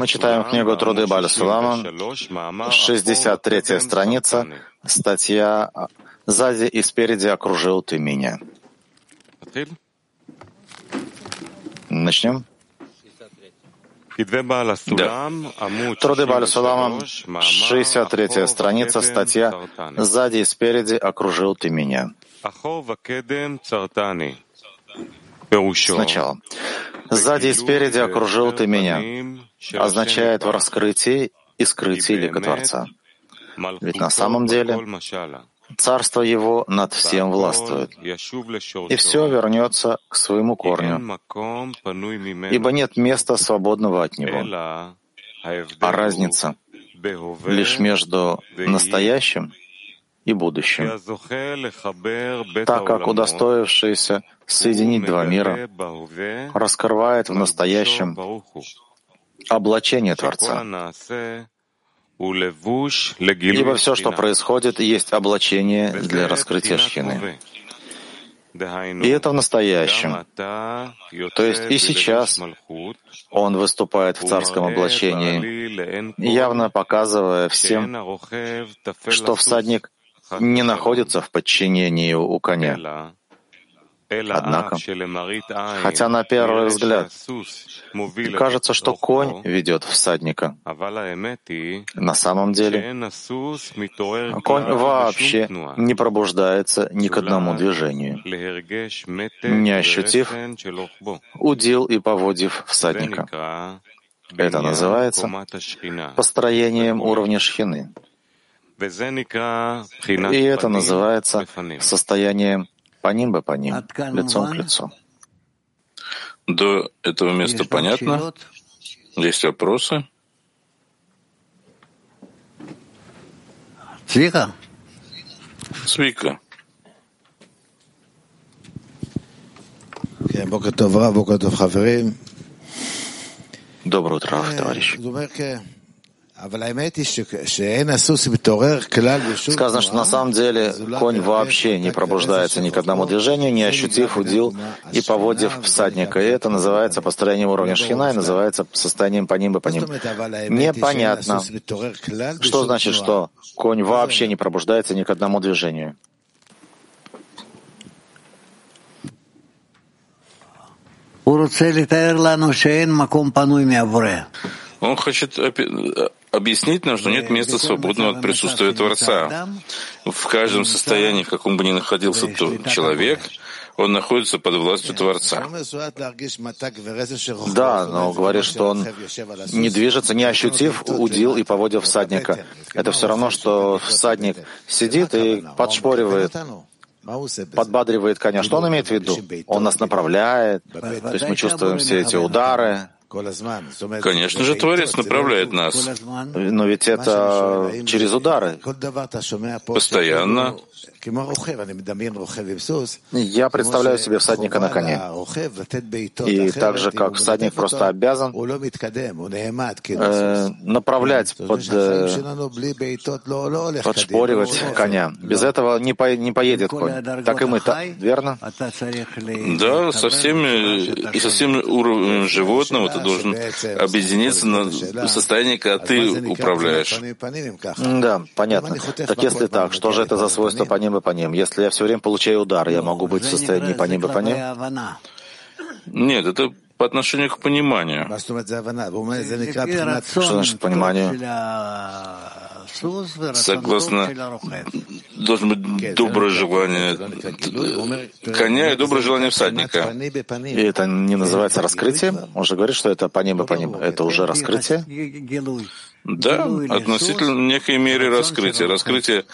Мы читаем книгу Труды Баля Сулама, 63 страница, статья «Сзади и спереди окружил ты меня». Начнем? Да. Труды Баля Сулама, 63 страница, статья «Сзади и спереди окружил ты меня». Сначала. Сзади и спереди окружил ты меня. означает в раскрытии и скрытии лика Творца. Ведь на самом деле царство его над всем властвует, и все вернется к своему корню, ибо нет места свободного от него. А разница лишь между настоящим и будущим, так как удостоившийся соединить два мира раскрывает в настоящем облачение Творца. Ибо все, что происходит, есть облачение для раскрытия Шхины. И это в настоящем. То есть и сейчас он выступает в царском облачении, явно показывая всем, что всадник не находится в подчинении у коня. Однако, хотя на первый взгляд кажется, что конь ведет всадника, на самом деле конь вообще не пробуждается ни к одному движению, не ощутив удил и поводив всадника. Это называется построением уровня шхины. И это называется состоянием по ним бы по ним, лицом к лицу. До этого места понятно? Есть вопросы? Свика. Свика. Доброе утро, товарищи. Сказано, что на самом деле конь вообще не пробуждается ни к одному движению, не ощутив удил и поводив всадника. И это называется построением уровня шхина и называется состоянием по ним и по ним. Непонятно, что значит, что конь вообще не пробуждается ни к одному движению. Он хочет объяснить нам, что нет места свободного от присутствия Творца. В каждом состоянии, в каком бы ни находился человек, он находится под властью Творца. Да, но говорит, что он не движется, не ощутив удил и поводив всадника. Это все равно, что всадник сидит и подшпоривает подбадривает коня. Что он имеет в виду? Он нас направляет, то есть мы чувствуем все эти удары, Конечно же, Творец направляет нас. Но ведь это через удары. Постоянно. Я представляю себе всадника на коне. И так же, как всадник просто обязан э, направлять, под, э, подшпоривать коня. Без этого не, по, не поедет конь. Так и мы, так, верно? Да, со всеми, и со всеми уровнями животного ты должен объединиться на состояние, когда ты управляешь. Да, понятно. Так если так, что же это за свойство по ним и по ним? Если я все время получаю удар, я могу быть в состоянии по ним и по ним? Нет, это по отношению к пониманию. Что значит понимание? Согласно, должно быть доброе желание коня и доброе желание всадника. И это не называется раскрытием? Он же говорит, что это по небу, по небу. Это уже раскрытие? Да, относительно некой мере раскрытия. Раскрытие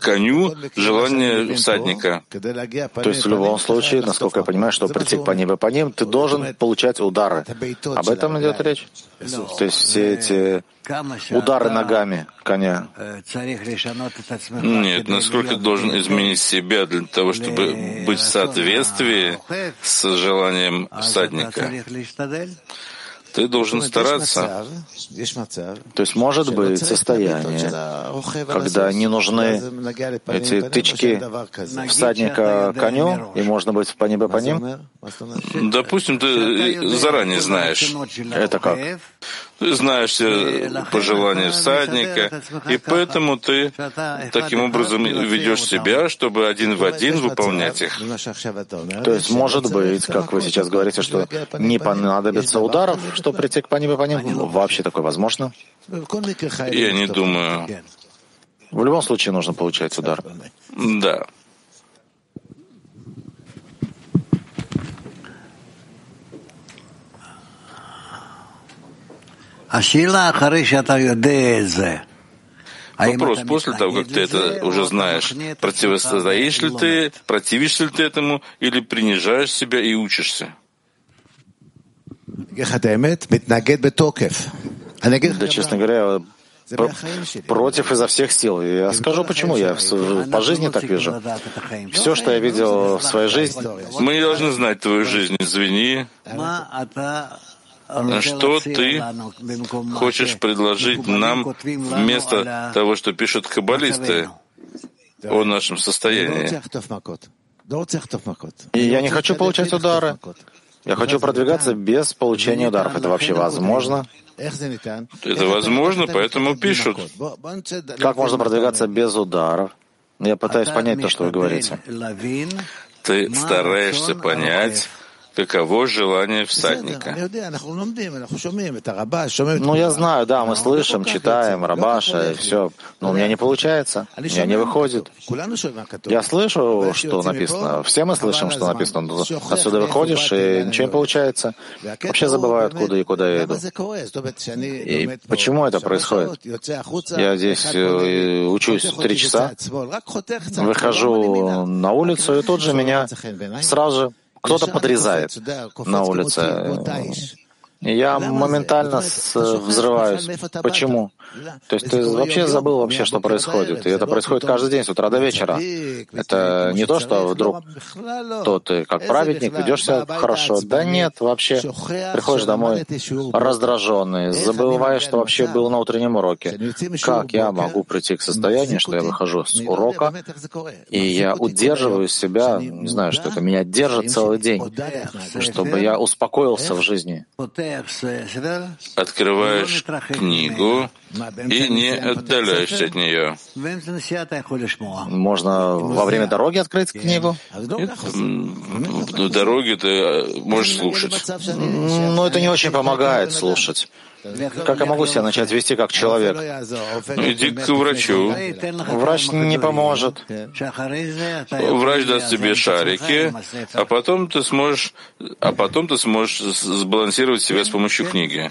коню, желание всадника. То есть в любом случае, насколько я понимаю, что прийти по небу по ним, ты должен получать удары. Об этом идет речь? То есть все эти удары ногами коня. Нет, насколько ты должен изменить себя для того, чтобы быть в соответствии с желанием всадника. Ты должен стараться. То есть может быть состояние, когда не нужны эти тычки всадника коню, и можно быть по небо по ним? Допустим, ты заранее знаешь. Это как? Ты знаешь все пожелания всадника, и поэтому ты таким образом ведешь себя, чтобы один в один выполнять их. То есть, может быть, как вы сейчас говорите, что не понадобится ударов, чтобы прийти к по ним по ним? Вообще такое возможно? Я не думаю. В любом случае нужно получать удар. Да. Вопрос, после того, как ты это уже знаешь, противостоишь ли ты, противишься ли ты этому, или принижаешь себя и учишься? Да, честно говоря, против изо всех сил. Я скажу, почему. я по жизни так вижу. Все, что я видел в своей жизни... Мы не должны знать твою жизнь, извини. Что ты хочешь предложить нам вместо того, что пишут каббалисты о нашем состоянии? я не хочу получать удары. Я хочу продвигаться без получения ударов. Это вообще возможно? Это возможно, поэтому пишут. Как можно продвигаться без ударов? Я пытаюсь понять то, что вы говорите. Ты стараешься понять, каково желание всадника. Ну, я знаю, да, мы слышим, читаем, Рабаша, и все. Но у меня не получается, у меня не выходит. Я слышу, что написано. Все мы слышим, что написано. Но отсюда выходишь, и ничего не получается. Вообще забываю, откуда и куда я иду. И почему это происходит? Я здесь э, учусь три часа, выхожу на улицу, и тут же меня сразу же кто-то подрезает на улице. Я моментально взрываюсь. Почему? То есть ты вообще забыл вообще, что происходит. И это происходит каждый день с утра до вечера. Это не то, что вдруг то ты как праведник ведешь себя хорошо. Да нет, вообще. Приходишь домой раздраженный, забываешь, что вообще был на утреннем уроке. Как я могу прийти к состоянию, что я выхожу с урока, и я удерживаю себя, не знаю, что это меня держит целый день, чтобы я успокоился в жизни. Открываешь книгу, и не отдаляешься от нее. Можно во время дороги открыть книгу? Нет, в дороге ты э, можешь слушать. Но это не очень помогает слушать. Как я могу себя начать вести как человек? Ну, иди к врачу. Врач не поможет. Врач даст тебе шарики, а потом ты сможешь, а потом ты сможешь сбалансировать себя с помощью книги.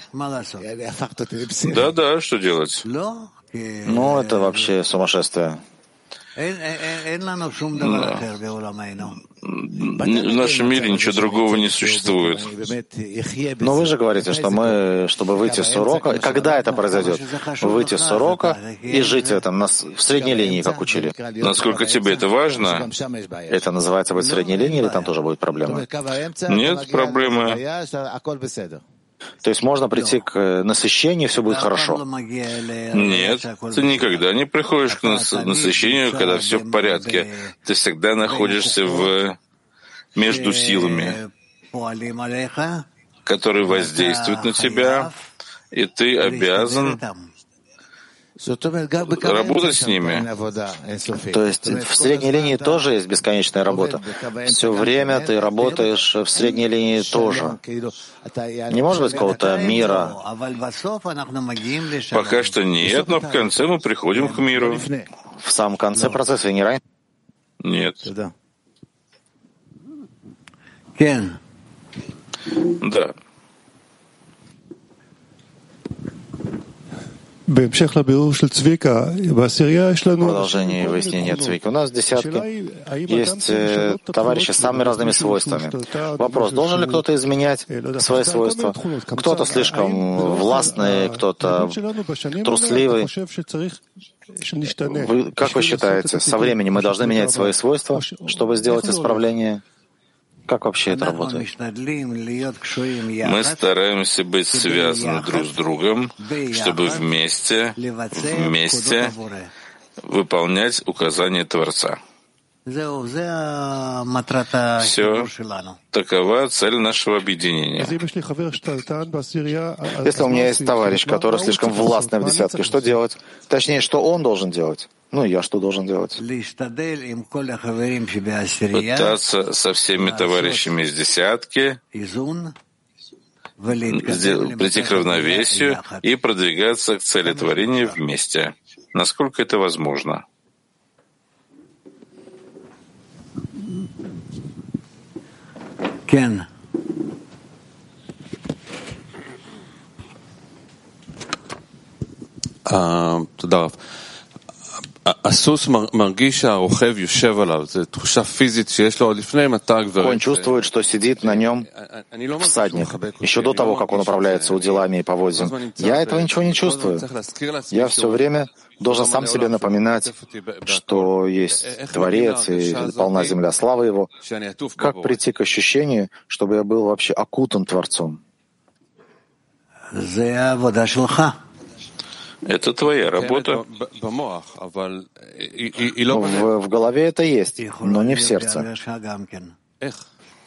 Да-да, что делать? Ну, это вообще сумасшествие. В нашем мире ничего другого не существует. Но вы же говорите, что мы, чтобы выйти с урока, когда это произойдет? Выйти с урока и жить в этом, в средней линии, как учили. Насколько тебе это важно? Это называется быть средней линией или там тоже будет проблема? Нет проблемы. То есть можно прийти к э, насыщению, все будет хорошо. Нет, ты никогда не приходишь к насыщению, когда все в порядке. Ты всегда находишься в между силами, которые воздействуют на тебя, и ты обязан работать с ними. То есть в средней линии тоже есть бесконечная работа. Все время ты работаешь в средней линии тоже. Не может быть какого-то мира. Пока что нет, но в конце мы приходим к миру. В самом конце процесса не раньше? Нет. Да. Продолжение выяснения Цвика. У нас в десятке есть э, товарищи с самыми разными свойствами. Вопрос, должен ли кто-то изменять свои свойства? Кто-то слишком властный, кто-то трусливый. Вы, как вы считаете, со временем мы должны менять свои свойства, чтобы сделать исправление? Как вообще это работает? Мы стараемся быть связаны друг с другом, чтобы вместе, вместе выполнять указания Творца. Все. Такова цель нашего объединения. Если у меня есть товарищ, который слишком властный в десятке, что делать? Точнее, что он должен делать? Ну, я что должен делать? Пытаться со всеми товарищами из десятки прийти к равновесию и продвигаться к цели творения вместе, насколько это возможно. Кен. А, Туда. Он чувствует, что сидит на нем всадник, еще до того, как он управляется уделами и повозим. Я этого ничего не чувствую. Я все время должен сам себе напоминать, что есть Творец и полна земля славы Его. Как прийти к ощущению, чтобы я был вообще окутан Творцом? Это твоя работа. В, в голове это есть, но не в сердце.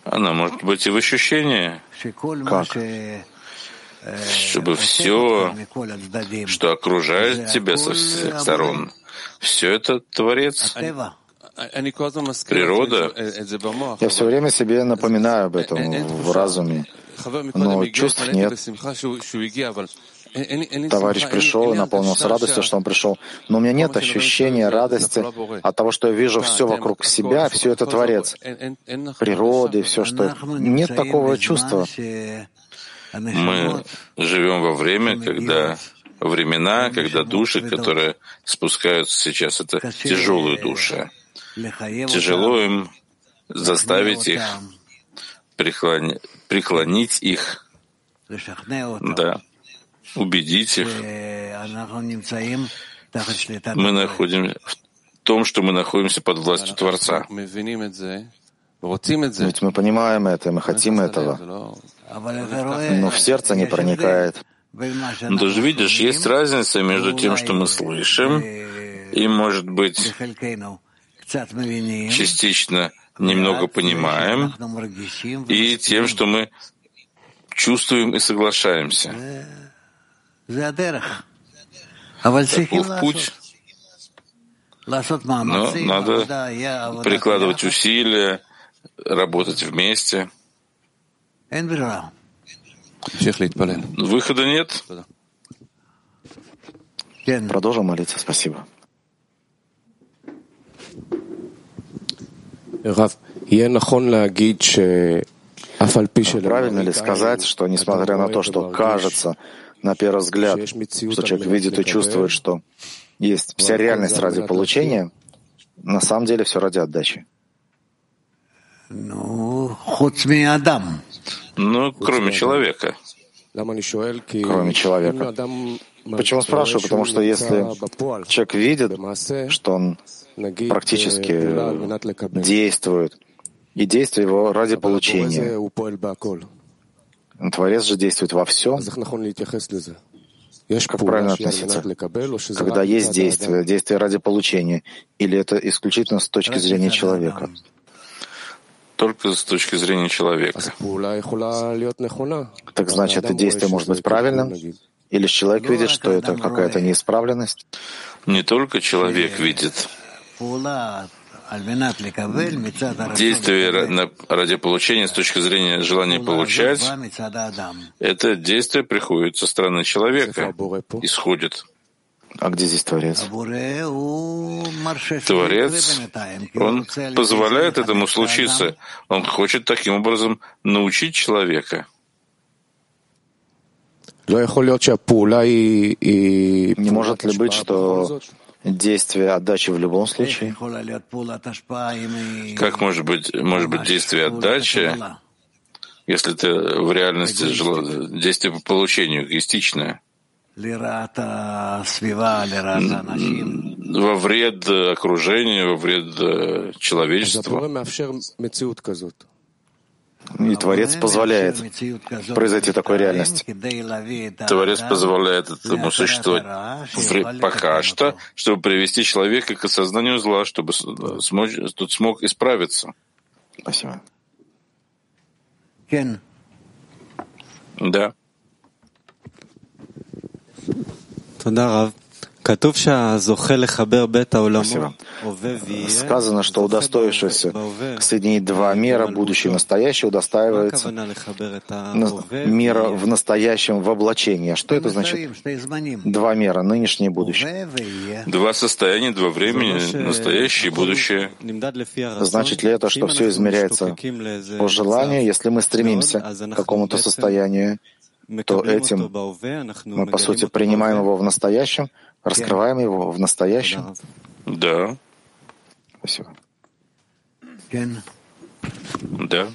Она может быть и в ощущении. Как? Чтобы все, что окружает тебя со всех сторон, все это Творец. Природа. Я все время себе напоминаю об этом в разуме, но чувств нет. Товарищ пришел и наполнился радостью, что он пришел. Но у меня нет ощущения радости от того, что я вижу все вокруг себя, все это Творец, природы, все, что... Нет такого чувства. Мы живем во время, когда времена, когда души, которые спускаются сейчас, это тяжелые души. Тяжело им заставить их, преклонить их, да, убедить их. Мы находимся в том, что мы находимся под властью Творца. Ведь мы понимаем это, мы хотим этого, но в сердце не проникает. Но ты же видишь, есть разница между тем, что мы слышим, и, может быть, частично немного понимаем, и тем, что мы чувствуем и соглашаемся. Таков путь. Но надо прикладывать усилия, работать вместе. Выхода нет. Продолжим молиться. Спасибо. Правильно ли сказать, что несмотря на то, что кажется, на первый взгляд, что человек видит и чувствует, что есть вся реальность ради получения, на самом деле все ради отдачи. Ну, кроме человека. Кроме человека. Почему спрашиваю? Потому что если человек видит, что он практически действует, и действие его ради получения, Творец же действует во всем. Как правильно относиться? Когда есть действие, действие ради получения, или это исключительно с точки зрения человека? Только с точки зрения человека. Так значит, это действие может быть правильным? Или человек видит, что это какая-то неисправленность? Не только человек видит. Действие ради получения с точки зрения желания получать, это действие приходит со стороны человека, исходит. А где здесь Творец? Творец, он позволяет этому случиться. Он хочет таким образом научить человека. Не может ли быть, что действие отдачи в любом случае? Как может быть, может быть действие отдачи, если ты в реальности действие по получению эгоистичное? Во вред окружения, во вред человечества. И Творец позволяет произойти такой реальности. Творец позволяет этому существовать пока что, чтобы привести человека к осознанию зла, чтобы смочь, тот смог исправиться. Спасибо. Да. Спасибо. Сказано, что удостоившийся соединить два мира, будущее и настоящее, удостаивается мира в настоящем в облачении. А что это значит? Два мира, нынешнее и будущее. Два состояния, два времени, настоящее и будущее. Значит ли это, что все измеряется по желанию, если мы стремимся к какому-то состоянию, то этим мы, по сути, принимаем его в настоящем, раскрываем его в настоящем? Да. Спасибо. Да.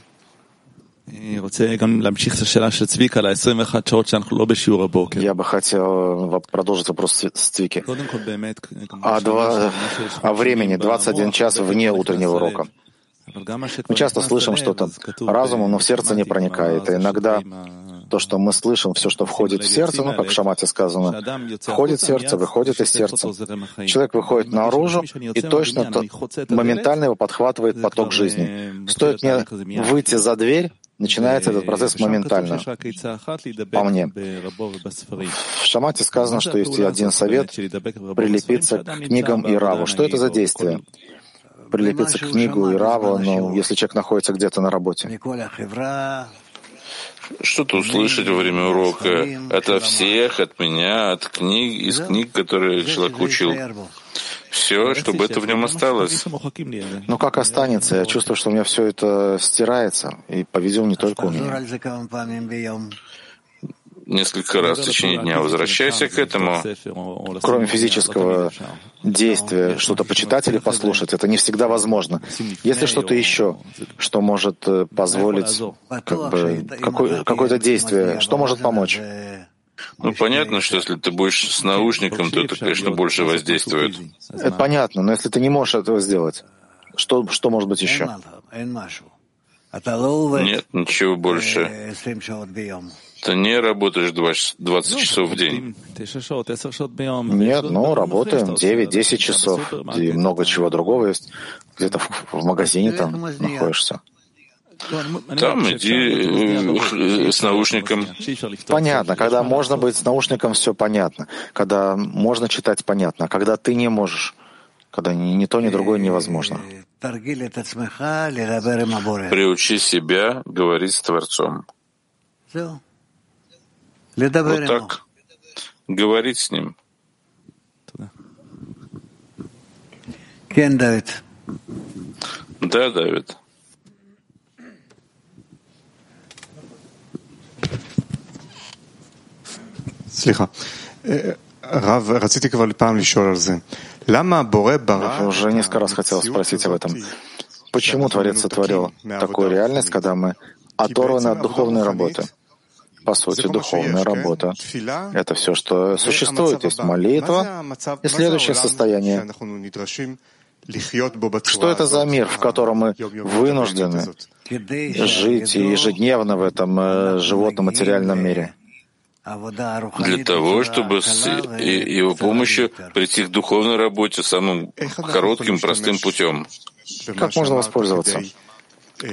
Я бы хотел продолжить вопрос с Цвики. О, два, о времени 21 час вне утреннего урока. Мы часто слышим что-то разумом, но в сердце не проникает. И иногда то, что мы слышим, все, что входит в сердце, ну, как в Шамате сказано, входит в сердце, выходит из сердца. Человек выходит наружу, и точно то, моментально его подхватывает поток жизни. Стоит мне выйти за дверь, начинается этот процесс моментально, по мне. В Шамате сказано, что есть один совет — прилепиться к книгам и раву. Что это за действие? Прилепиться к книгу и раву, но если человек находится где-то на работе что-то услышать во время урока. Это всех, от меня, от книг, из книг, которые человек учил. Все, чтобы это в нем осталось. Ну как останется? Я чувствую, что у меня все это стирается. И, по-видимому, не только у меня несколько раз в течение дня возвращайся к этому. Кроме физического действия, что-то почитать или послушать, это не всегда возможно. Если что-то еще, что может э, позволить как бы, какое, какое-то действие, что может помочь? Ну, понятно, что если ты будешь с наушником, то это, конечно, больше воздействует. Это понятно, но если ты не можешь этого сделать, что, что может быть еще? Нет, ничего больше. Ты не работаешь 20 часов в день. Нет, ну, работаем 9-10 часов. И много чего другого есть. Где-то в, в магазине там находишься. Там иди э, с наушником. Понятно. Когда можно быть с наушником, все понятно. Когда можно читать, понятно. А когда ты не можешь, когда ни, ни то, ни другое невозможно. Приучи себя говорить с Творцом. Вот так. Говорить с ним. Да, Давид. סליחה. רב, רציתי כבר פעם לשאול על זה. למה הבורא ברא... Уже несколько раз хотел спросить об этом. Почему Творец сотворил такую реальность, когда мы оторваны от духовной работы? По сути, духовная работа — это все, что существует. Есть молитва и следующее состояние. Что это за мир, в котором мы вынуждены жить ежедневно в этом э, животном материальном мире? Для того, чтобы с его помощью прийти к духовной работе самым коротким, простым путем. Как можно воспользоваться?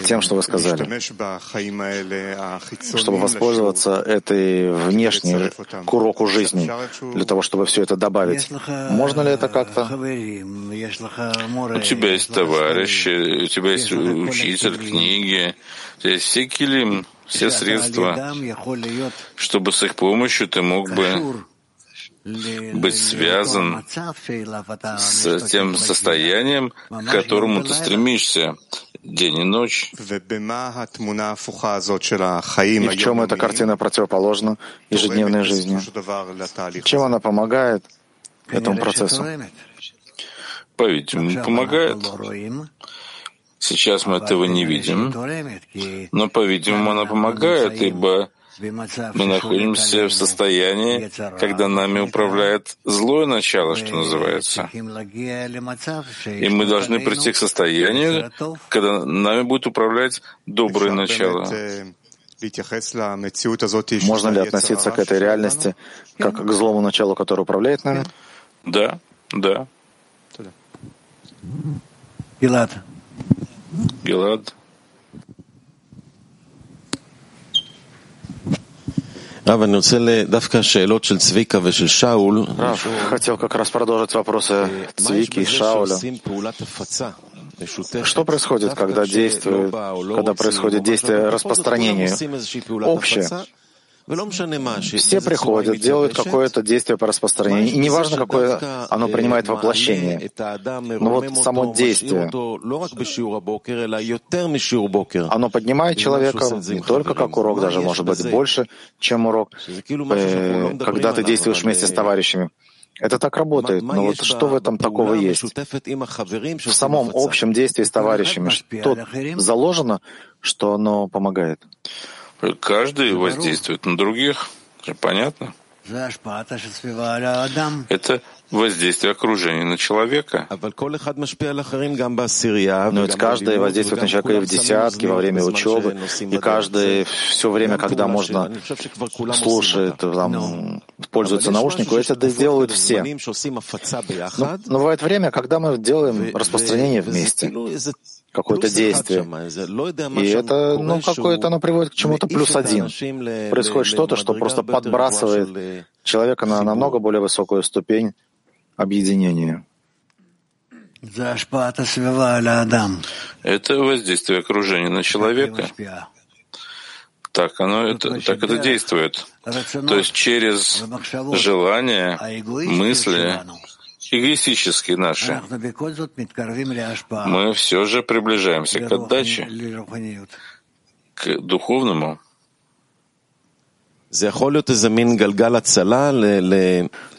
Тем, что вы сказали, чтобы воспользоваться этой внешней к уроку жизни, для того, чтобы все это добавить. Можно ли это как-то? У тебя есть товарищи, у тебя есть учитель, книги, у тебя есть все килим, все средства, чтобы с их помощью ты мог бы быть связан с тем состоянием, к которому ты стремишься день и ночь. И в чем эта картина противоположна ежедневной жизни? Чем она помогает этому процессу? По-видимому, помогает. Сейчас мы этого не видим, но, по-видимому, она помогает, ибо Мы находимся в состоянии, когда нами управляет злое начало, что называется. И мы должны прийти к состоянию, когда нами будет управлять доброе начало. Можно ли относиться к этой реальности как к злому началу, которое управляет нами? Да, да. Гилад. Гилад. Рав, хотел как раз продолжить вопросы Цвики и Шауля. Что происходит, когда действует, когда происходит действие распространения? общее? Все приходят, делают какое-то действие по распространению, и неважно, какое оно принимает воплощение. Но вот само действие, оно поднимает человека не только как урок, даже может быть больше, чем урок, э, когда ты действуешь вместе с товарищами. Это так работает, но вот что в этом такого есть? В самом общем действии с товарищами, что заложено, что оно помогает? Каждый воздействует на других. Понятно? Это воздействие окружения на человека. Но ведь каждый воздействует на человека и в десятке, во время учебы, и каждый все время, когда можно слушает, там, пользуется наушником, это делают все. Но, но бывает время, когда мы делаем распространение вместе какое-то действие. И это, ну, какое-то оно приводит к чему-то плюс один. Происходит что-то, что просто подбрасывает человека на намного более высокую ступень объединения. Это воздействие окружения на человека. Так оно это, так это действует. То есть через желания, мысли, эгоистические наши, мы все же приближаемся к отдаче, к духовному. Это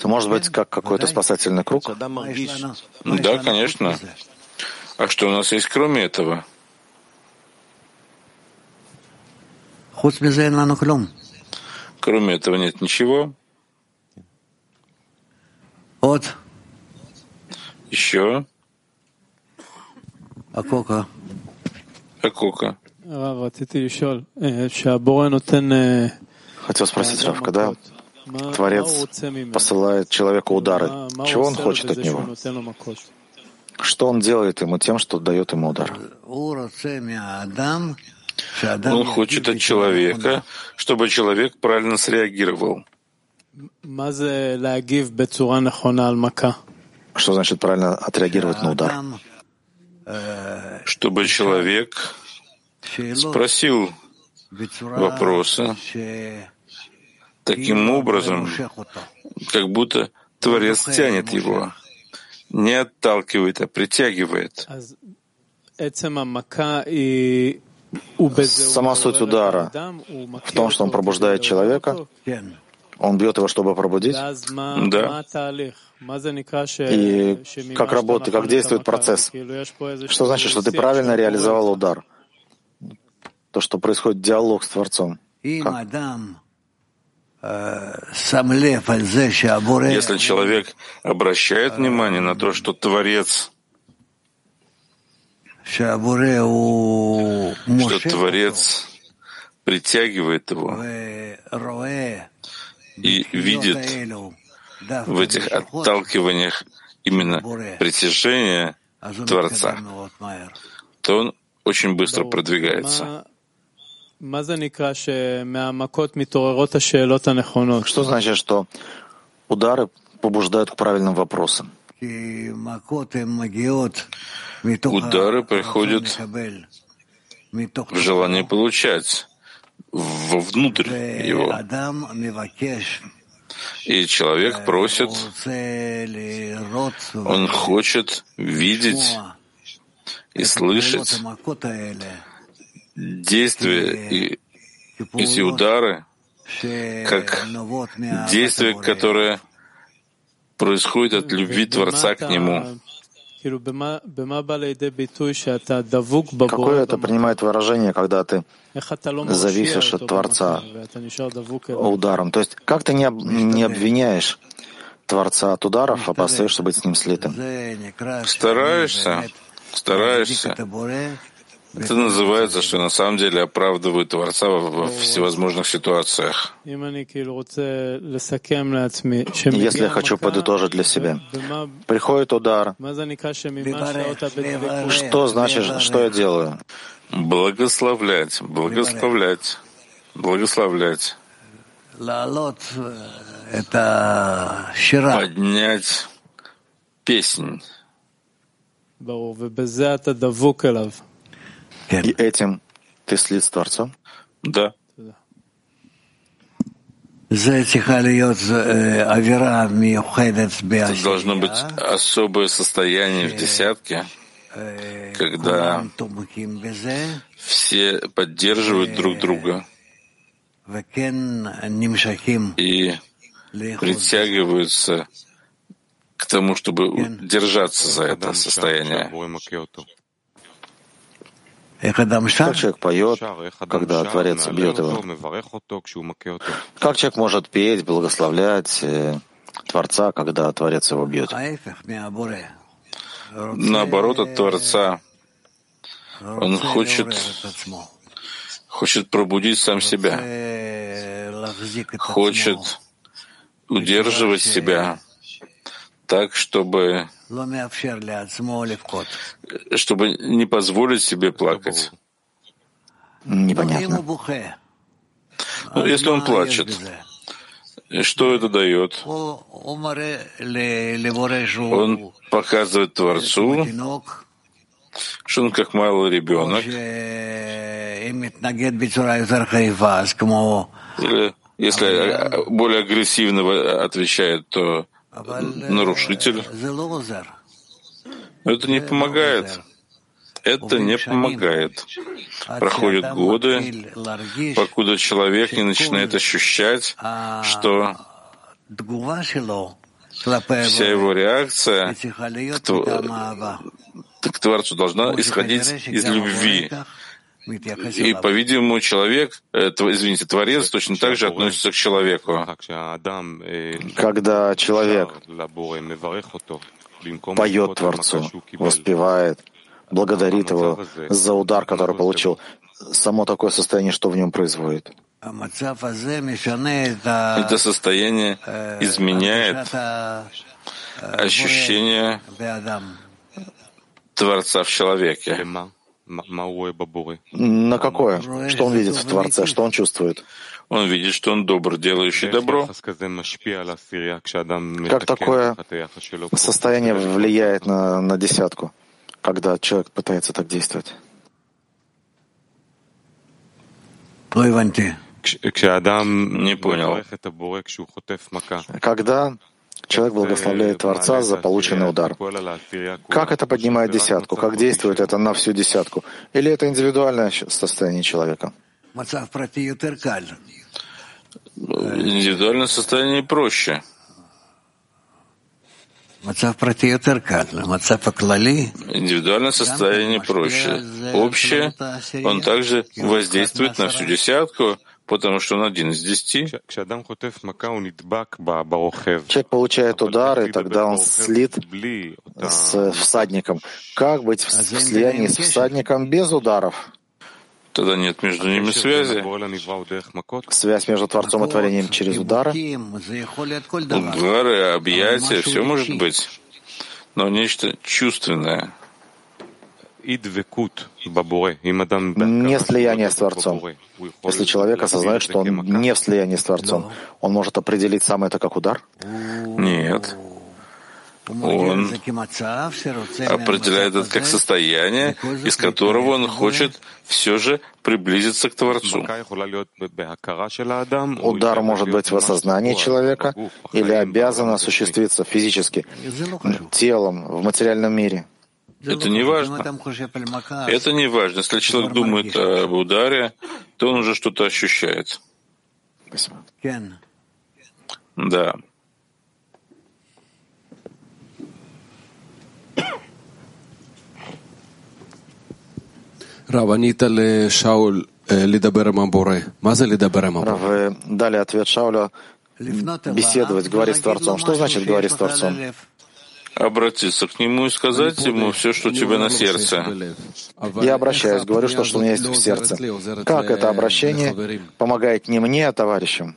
может быть как какой-то спасательный круг? Да, конечно. А что у нас есть кроме этого? Кроме этого нет ничего. Вот. Еще. Акока. Акока. Хотел спросить, Рав, когда Творец посылает человеку удары, чего он хочет от него? Что он делает ему тем, что дает ему удар? Он хочет от человека, чтобы человек правильно среагировал. Что значит правильно отреагировать на удар? Чтобы человек спросил вопросы таким образом, как будто Творец тянет его, не отталкивает, а притягивает. Сама суть удара в том, что он пробуждает человека, он бьет его, чтобы пробудить. Да. И как работает, как действует процесс? Что значит, что ты правильно реализовал удар? То, что происходит диалог с Творцом. Как? Если человек обращает внимание на то, что Творец, что Творец притягивает его и видит в этих отталкиваниях именно притяжение Творца, то он очень быстро продвигается. Что значит, что удары побуждают к правильным вопросам? Удары приходят в желание получать, вовнутрь его. И человек просит, он хочет видеть и слышать действия и эти удары, как действия, которые происходят от любви Творца к Нему. Какое это принимает выражение, когда ты зависишь от Творца ударом? То есть как ты не, об, не обвиняешь Творца от ударов, а постаешься быть с ним слитым? Стараешься, стараешься. Это называется, что на самом деле оправдывают Творца во всевозможных ситуациях. Если я хочу подытожить для себя, приходит удар. Что значит, что я делаю? Благословлять, благословлять, благословлять. Поднять песнь. И этим ты слит с Творцом? Да. Это должно быть особое состояние в десятке, когда все поддерживают друг друга. И притягиваются к тому, чтобы держаться за это состояние. Как человек поет, когда Творец бьет его? Как человек может петь, благословлять э, Творца, когда Творец его бьет? Наоборот, от Творца. Он хочет, хочет пробудить сам себя, хочет удерживать себя так, чтобы чтобы не позволить себе плакать. Непонятно. Ну, если он плачет, что это дает? Он показывает Творцу, что он как малый ребенок. Или если более агрессивно отвечает, то нарушитель. Но это не помогает. Это не помогает. Проходят годы, покуда человек не начинает ощущать, что вся его реакция к, к Творцу должна исходить из любви. И, по-видимому, человек, э, извините, Творец точно так же относится к человеку. Когда человек поет Творцу, воспевает, благодарит его за удар, который получил, само такое состояние, что в нем производит? Это состояние изменяет ощущение Творца в человеке. На какое? Что он видит в Творце? Что он чувствует? Он видит, что он добр, делающий добро. Как такое состояние влияет на, на десятку, когда человек пытается так действовать? Не понял. Когда Человек благословляет Творца за полученный удар. Как это поднимает десятку? Как действует это на всю десятку? Или это индивидуальное состояние человека? Индивидуальное состояние проще. Индивидуальное состояние проще. Общее, он также воздействует на всю десятку, потому что он один из десяти. Человек получает удар, и тогда он слит с всадником. Как быть в слиянии с всадником без ударов? Тогда нет между ними связи. Связь между Творцом и Творением через удары? Удары, объятия, все может быть. Но нечто чувственное. Не слияние с Творцом. Если человек осознает, что он не в слиянии с Творцом, он может определить сам это как удар? Нет. Он определяет это как состояние, из которого он хочет все же приблизиться к Творцу. Удар может быть в осознании человека или обязан осуществиться физически, телом, в материальном мире. Это не важно. Это не важно. Если человек думает э, об ударе, то он уже что-то ощущает. Да. Рав, Анита Шауль Рав, э, дали ответ Шауля беседовать, говорить с Творцом. Что значит говорить с Творцом? Обратиться к нему и сказать ему все, что у тебя на сердце. Я обращаюсь, говорю, что, что у меня есть в сердце. Как это обращение помогает не мне, а товарищам?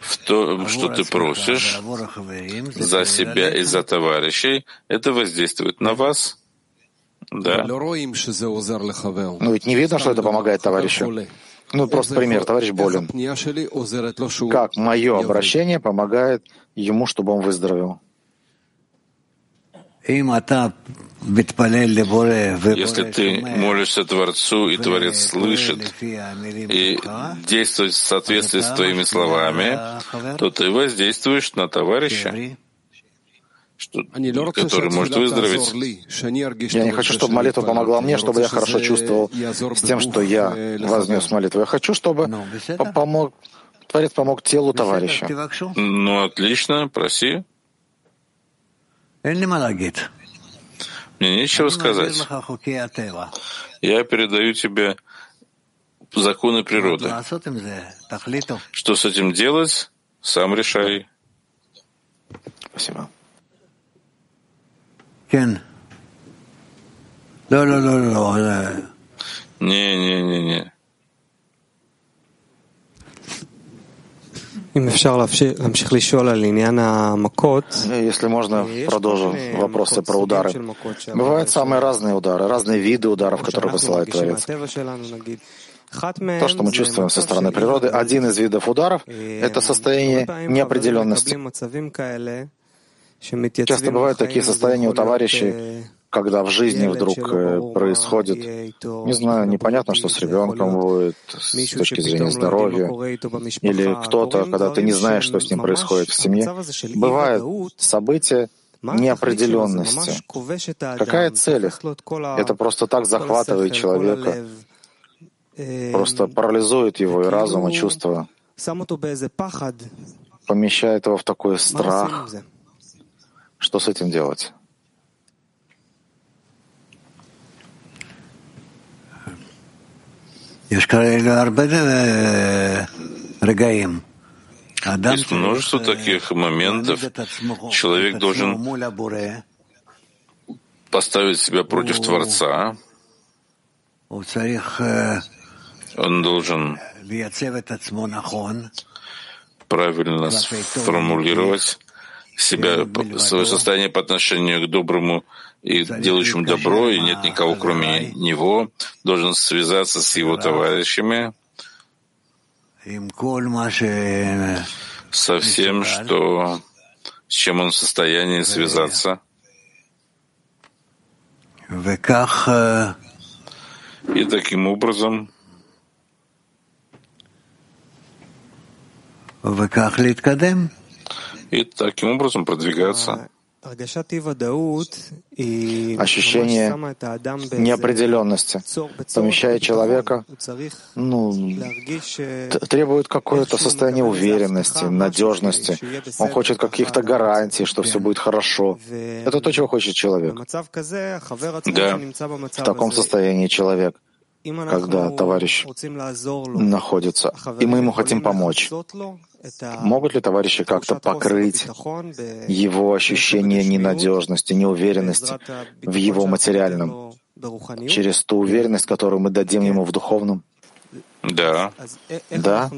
в том, что ты просишь за себя и за товарищей, это воздействует на вас. Да. Но ведь не видно, что это помогает товарищу. Ну, просто пример. Товарищ болен. Как мое обращение помогает ему, чтобы он выздоровел? Если ты молишься Творцу, и Творец слышит, и действует в соответствии с твоими словами, то ты воздействуешь на товарища, что, который может выздороветь. Я не хочу, чтобы молитва помогла мне, чтобы я хорошо чувствовал с тем, что я вознес молитву. Я хочу, чтобы помог, Творец помог телу товарища. Ну, отлично, проси. Мне нечего сказать. Я передаю тебе законы природы. Что с этим делать, сам решай. Спасибо. Не-не-не-не. Если можно, продолжу вопросы про удары. Бывают самые разные удары, разные виды ударов, которые посылает Творец. То, что мы чувствуем со стороны природы, один из видов ударов — это состояние неопределенности. Часто бывают такие состояния у товарищей, когда в жизни вдруг э, происходит, не знаю, непонятно, что с ребенком будет с точки зрения здоровья, или кто-то, когда ты не знаешь, что с ним происходит в семье. Бывают события неопределенности. Какая цель их? Это просто так захватывает человека, просто парализует его и разум, и чувства, помещает его в такой страх. Что с этим делать? Есть множество таких моментов. Человек должен поставить себя против Творца. Он должен правильно сформулировать себя, свое состояние по отношению к доброму и делающим добро, и нет никого, кроме него, должен связаться с его товарищами, со всем, что, с чем он в состоянии связаться. И таким образом и таким образом продвигаться. Ощущение неопределенности помещает человека, ну, требует какое-то состояние уверенности, надежности. Он хочет каких-то гарантий, что все будет хорошо. Это то, чего хочет человек. Да. В таком состоянии человек когда товарищ находится, и мы ему хотим помочь. Могут ли товарищи как-то покрыть его ощущение ненадежности, неуверенности в его материальном, через ту уверенность, которую мы дадим ему в духовном? Да. Да?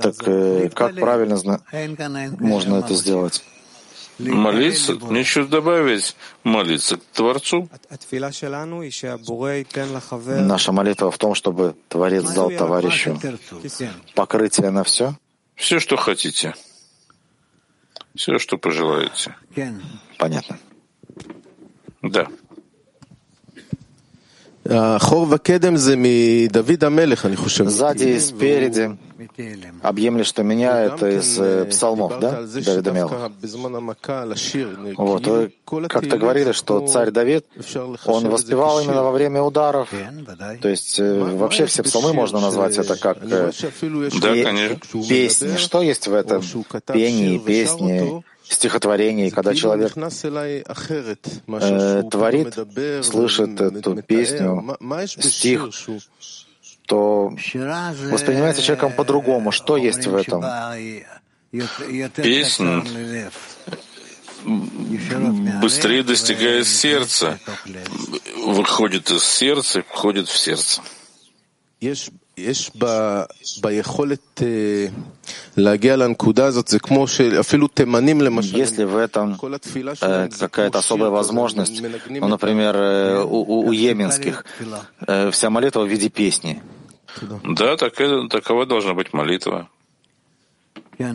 Так э, как правильно можно это сделать? Молиться, нечего добавить, молиться к Творцу. Наша молитва в том, чтобы Творец дал товарищу покрытие на все. Все, что хотите. Все, что пожелаете. Понятно. Да. Сзади и спереди объемли, что меня, это из э, псалмов, да, Давида Мелаха. Вот, вы как-то говорили, что царь Давид, он воспевал именно во время ударов. То есть э, вообще все псалмы можно назвать это как э, да, конечно. песни. Что есть в этом пении, песни? стихотворений, когда человек э, творит, слышит эту песню, стих, то воспринимается человеком по-другому. Что есть в этом? Песня быстрее достигает сердца, выходит из сердца и входит в сердце. יש ביכולת להגיע לנקודה הזאת, זה כמו שאפילו תימנים למשל, Если в этом э, какая-то особая возможность, ну, например, э, у, у, у йеменских, э, вся молитва в виде песни. Да, так, такова должна быть молитва. Я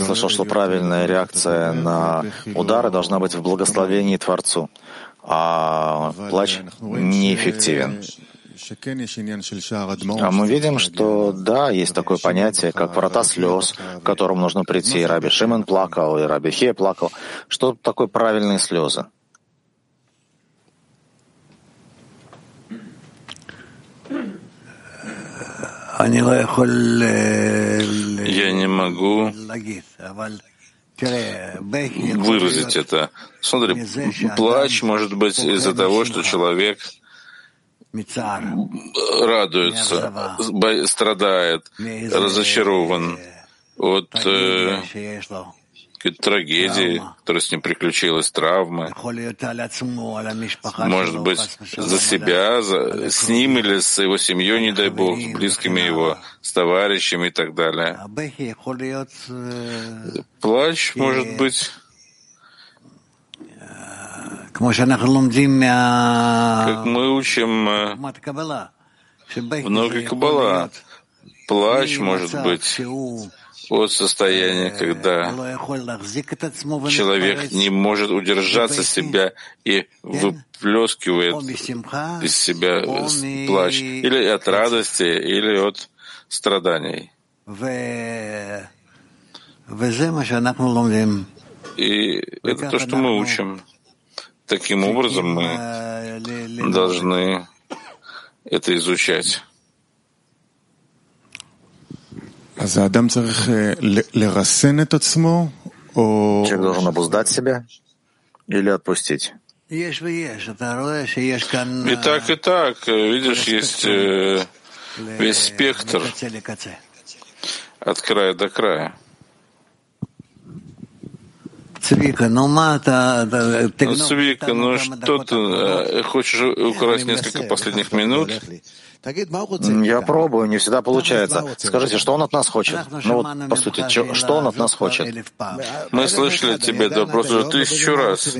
слышал, что правильная реакция на удары должна быть в благословении Творцу, а плач неэффективен. А мы видим, что да, есть такое понятие, как врата слез, к которым нужно прийти. И Раби Шимон плакал, и Раби Хея плакал. Что такое правильные слезы? Я не могу выразить это. Смотри, плач может быть из-за того, что человек радуется, страдает, разочарован. От э, трагедии, которая с ним приключилась, травмы. Может быть, за себя, за, с ним или с его семьей, не дай Бог, с близкими его, с товарищами и так далее. Плач может быть как мы учим в науке Каббала, плач может быть от состояния, когда человек не может удержаться себя и выплескивает из себя плач или от радости, или от страданий. И это то, что мы учим. Таким образом мы должны это изучать. Человек должен обуздать себя или отпустить? И так, и так. Видишь, есть э, весь спектр от края до края. Цвика, ну мата, ну, ну что ты э, хочешь украсть несколько последних минут? Я пробую, не всегда получается. Скажите, что он от нас хочет? Ну вот, по сути, что он от нас хочет? Мы слышали тебе этот вопрос уже тысячу раз.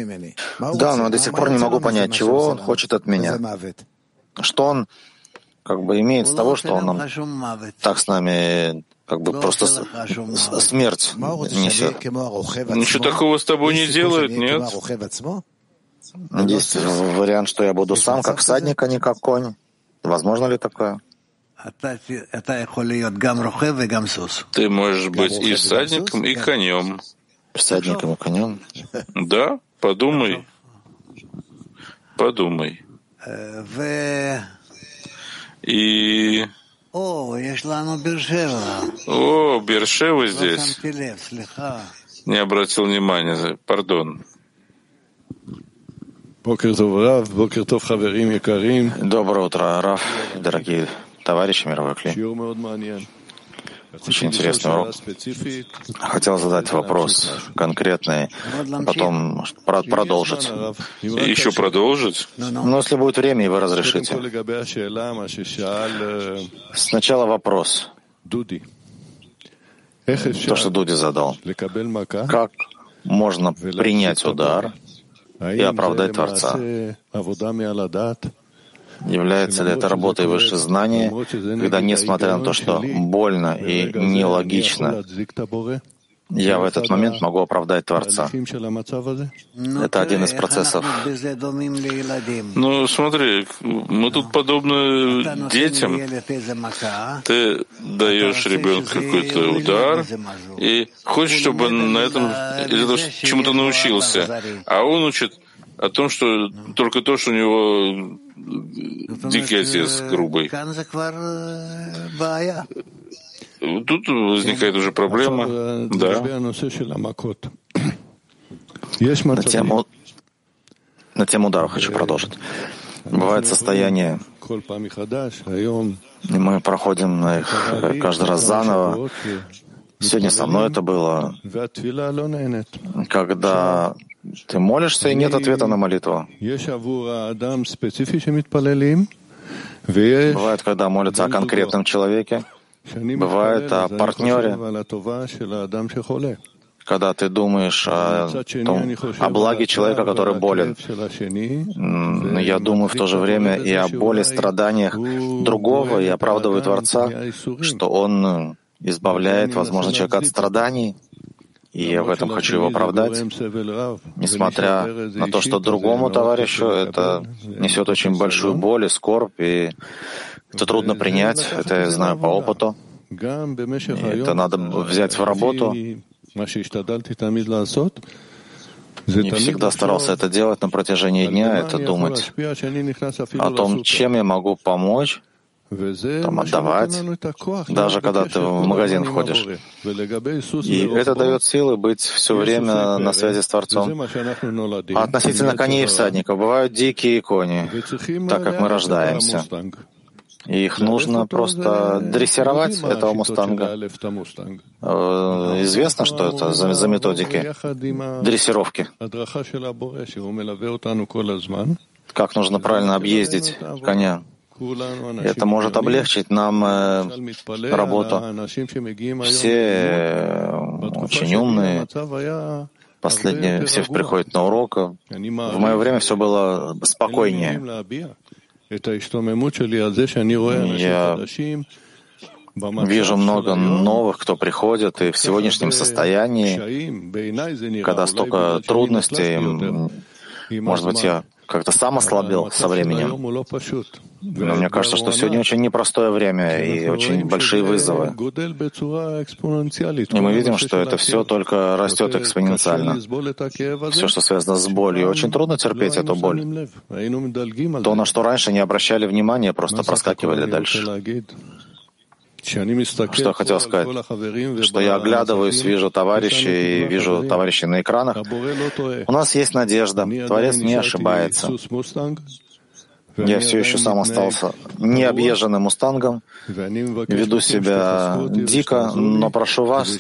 Да, но до сих пор не могу понять, чего он хочет от меня. Что он как бы имеет с того, что он нам так с нами как бы просто смерть несет. Ничего такого с тобой не делает, нет? Есть вариант, что я буду сам как всадник, а не как конь. Возможно ли такое? Ты можешь быть и всадником, и конем. Всадником и конем? Да, подумай. Подумай. И... О, Бершева здесь. Не обратил внимания, пардон. Доброе утро, Раф, дорогие товарищи, мировой клей. Очень интересный урок. Хотел задать вопрос конкретный, потом продолжить. Еще продолжить? Ну, если будет время, и вы разрешите. Сначала вопрос. То, что Дуди задал. Как можно принять удар и оправдать Творца? Является ли это работой выше знания, когда, несмотря на то, что больно и нелогично, я в этот момент могу оправдать Творца. Это один из процессов. Ну, смотри, мы тут подобны детям. Ты даешь ребенку какой-то удар и хочешь, чтобы на этом чему-то научился, а он учит о том, что только то, что у него дикий отец грубый. Тут возникает уже проблема. Да. На тему, на тему удара хочу продолжить. Бывает состояние, и мы проходим на их каждый раз заново. Сегодня со мной это было, когда ты молишься, и нет ответа на молитву. Бывает, когда молятся о конкретном человеке, бывает о партнере, когда ты думаешь о, том, о благе человека, который болен. Я думаю в то же время и о боли, страданиях другого, и оправдываю Творца, что Он избавляет, возможно, человека от страданий, и я в этом хочу его оправдать, несмотря на то, что другому товарищу это несет очень большую боль и скорбь, и это трудно принять, это я знаю по опыту. И это надо взять в работу. Не всегда старался это делать на протяжении дня, это думать о том, чем я могу помочь, там отдавать, даже когда ты в магазин входишь. И это дает силы быть все время на связи с Творцом. А относительно коней и всадников, бывают дикие кони, так как мы рождаемся. И их нужно просто дрессировать, этого мустанга. Э, известно, что это за, за методики дрессировки. Как нужно правильно объездить коня. Это может облегчить нам э, работу. Все э, очень умные, последние все приходят на урок. В мое время все было спокойнее. Я вижу много новых, кто приходит, и в сегодняшнем состоянии, когда столько трудностей, может быть, я как-то сам ослабел со временем. Но мне кажется, что сегодня очень непростое время и очень большие вызовы. И мы видим, что это все только растет экспоненциально. Все, что связано с болью. Очень трудно терпеть эту боль. То, на что раньше не обращали внимания, просто проскакивали дальше. Что я хотел сказать? Что я оглядываюсь, вижу товарищей, вижу товарищей на экранах. У нас есть надежда. Творец не ошибается. Я все еще сам остался необъезженным мустангом, веду себя дико, но прошу вас,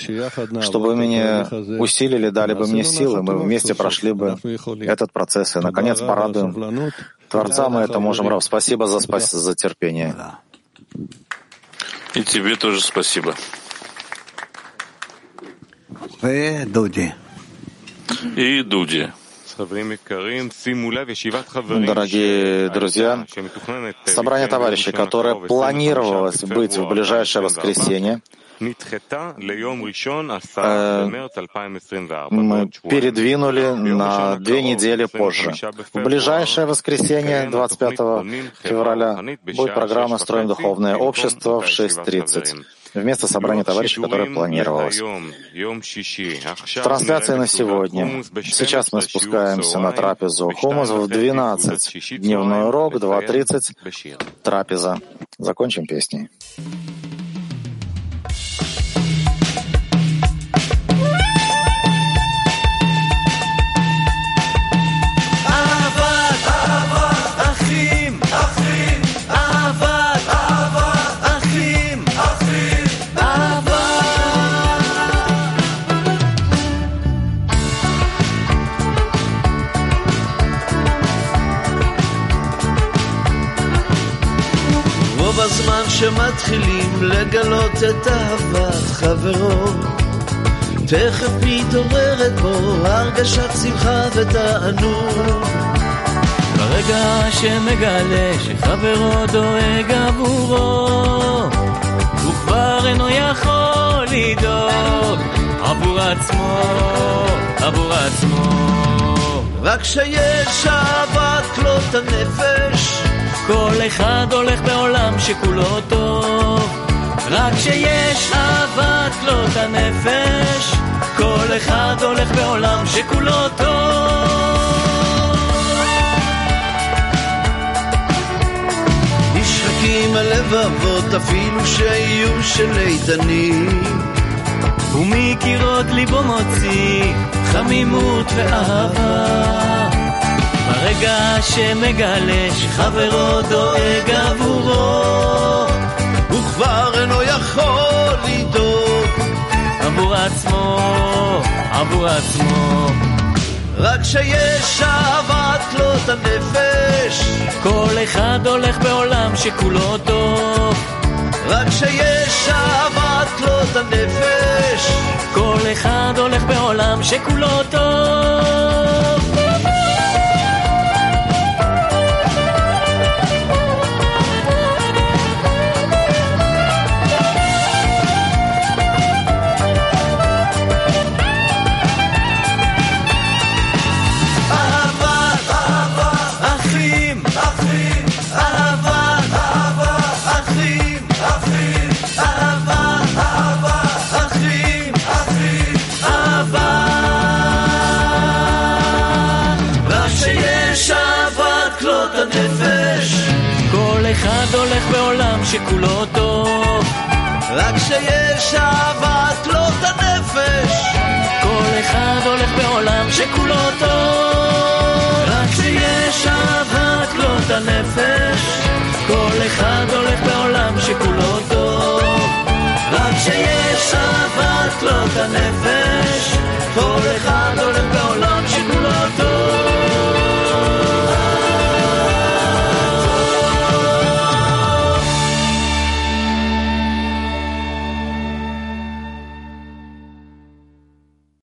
чтобы вы меня усилили, дали бы мне силы, мы вместе прошли бы этот процесс и, наконец, порадуем Творца, мы это можем. Рав, спасибо за, спас... за терпение. И тебе тоже спасибо. И Дуди. И Дуди. Дорогие друзья, собрание товарищей, которое планировалось быть в ближайшее воскресенье, мы передвинули на две недели позже. В ближайшее воскресенье, 25 февраля, будет программа «Строим духовное общество» в 6.30 вместо собрания товарищей, которое планировалось. Трансляция на сегодня. Сейчас мы спускаемся на трапезу Хумус в 12. Дневной урок, 2.30. Трапеза. Закончим песней. שמתחילים לגלות את אהבת חברו. תכף מתעוררת בו הרגשת שמחה ותענוג. ברגע שמגלה שחברו דואג עבורו הוא כבר אינו יכול לדאוג עבור עצמו, עבור עצמו. רק כשיש אהבת כלות הנפש כל אחד הולך בעולם שכולו טוב. רק שיש אהבת לא כלות הנפש כל אחד הולך בעולם שכולו טוב. נשחקים הלבבות אפילו שיהיו של איתנים. ומקירות ליבו מוציא חמימות ואהבה. ברגע שמגלה שחברו דואג עבורו הוא כבר אינו יכול לדאוג. עבור עצמו, עבור עצמו. רק שיש אהבת כלות הנפש כל אחד הולך בעולם שכולו טוב. רק שיש אהבת כלות הנפש כל אחד הולך בעולם שכולו טוב שכולו טוב. רק שיש אהבת כלות הנפש. כל אחד הולך בעולם שכולו טוב. רק שיש אהבת כלות הנפש. כל אחד הולך בעולם שכולו טוב. רק שיש אהבת כלות הנפש. כל אחד הולך בעולם